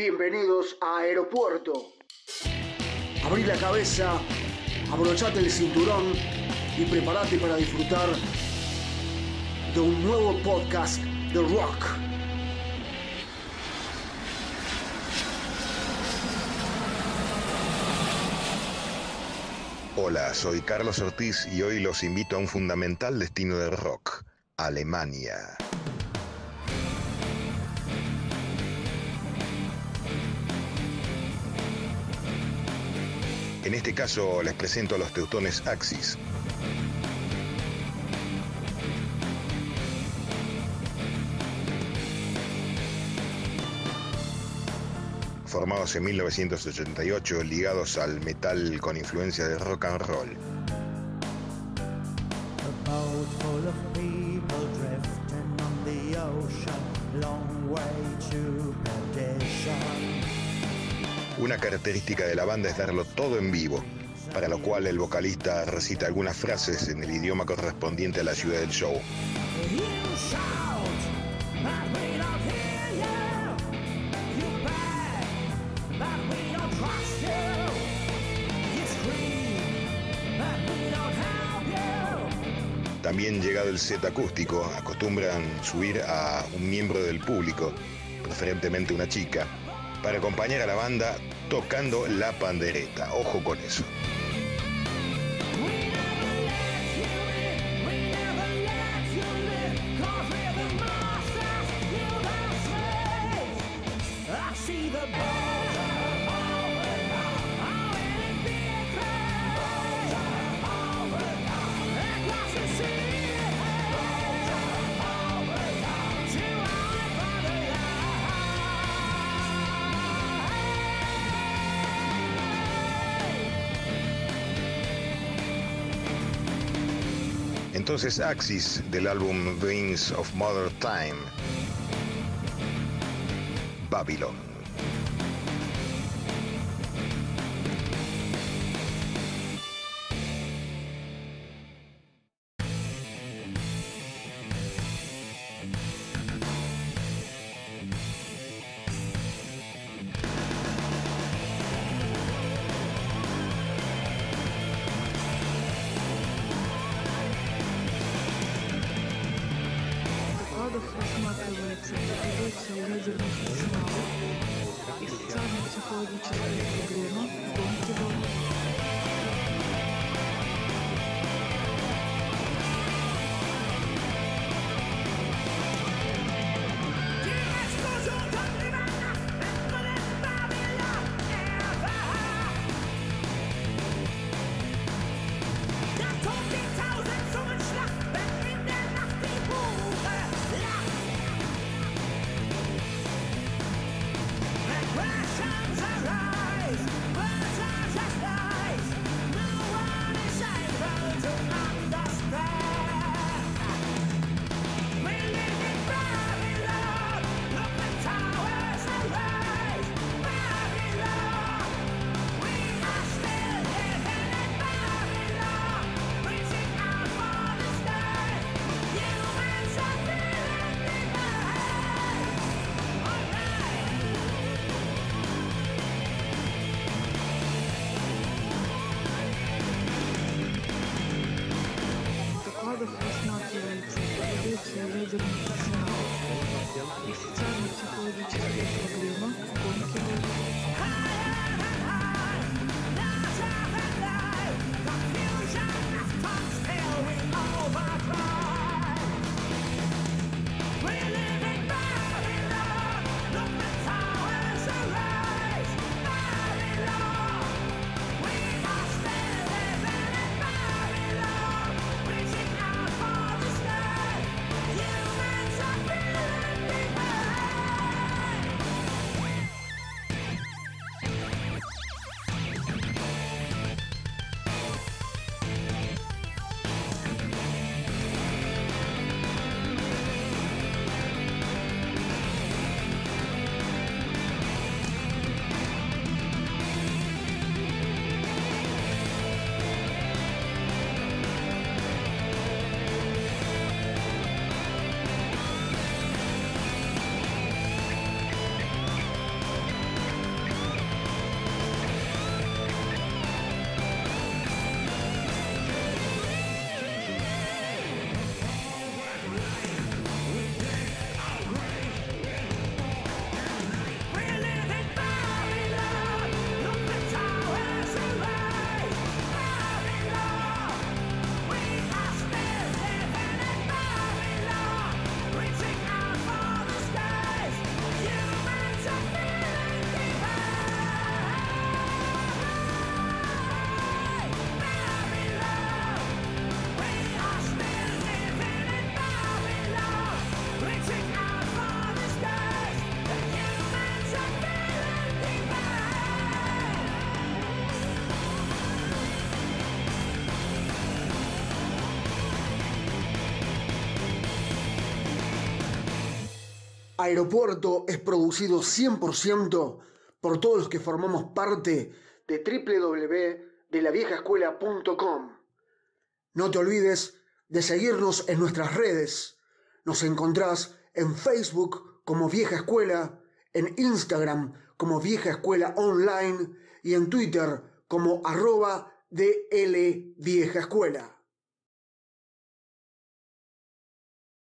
Bienvenidos a Aeropuerto. Abrí la cabeza, abrochate el cinturón y prepárate para disfrutar de un nuevo podcast de rock. Hola, soy Carlos Ortiz y hoy los invito a un fundamental destino del rock, Alemania. En este caso les presento a los teutones Axis. Formados en 1988, ligados al metal con influencia de rock and roll. Una característica de la banda es darlo todo en vivo, para lo cual el vocalista recita algunas frases en el idioma correspondiente a la ciudad del show. También llegado el set acústico, acostumbran subir a un miembro del público, preferentemente una chica, para acompañar a la banda tocando la pandereta. Ojo con eso. Entonces Axis del álbum Wings of Mother Time, Babylon. является ядерным арсеналом и социально-психологической проблемой в том, где Really? Aeropuerto es producido 100% por todos los que formamos parte de www.delaviejaescuela.com. No te olvides de seguirnos en nuestras redes. Nos encontrás en Facebook como Vieja Escuela, en Instagram como Vieja Escuela Online y en Twitter como arroba DL Vieja Escuela.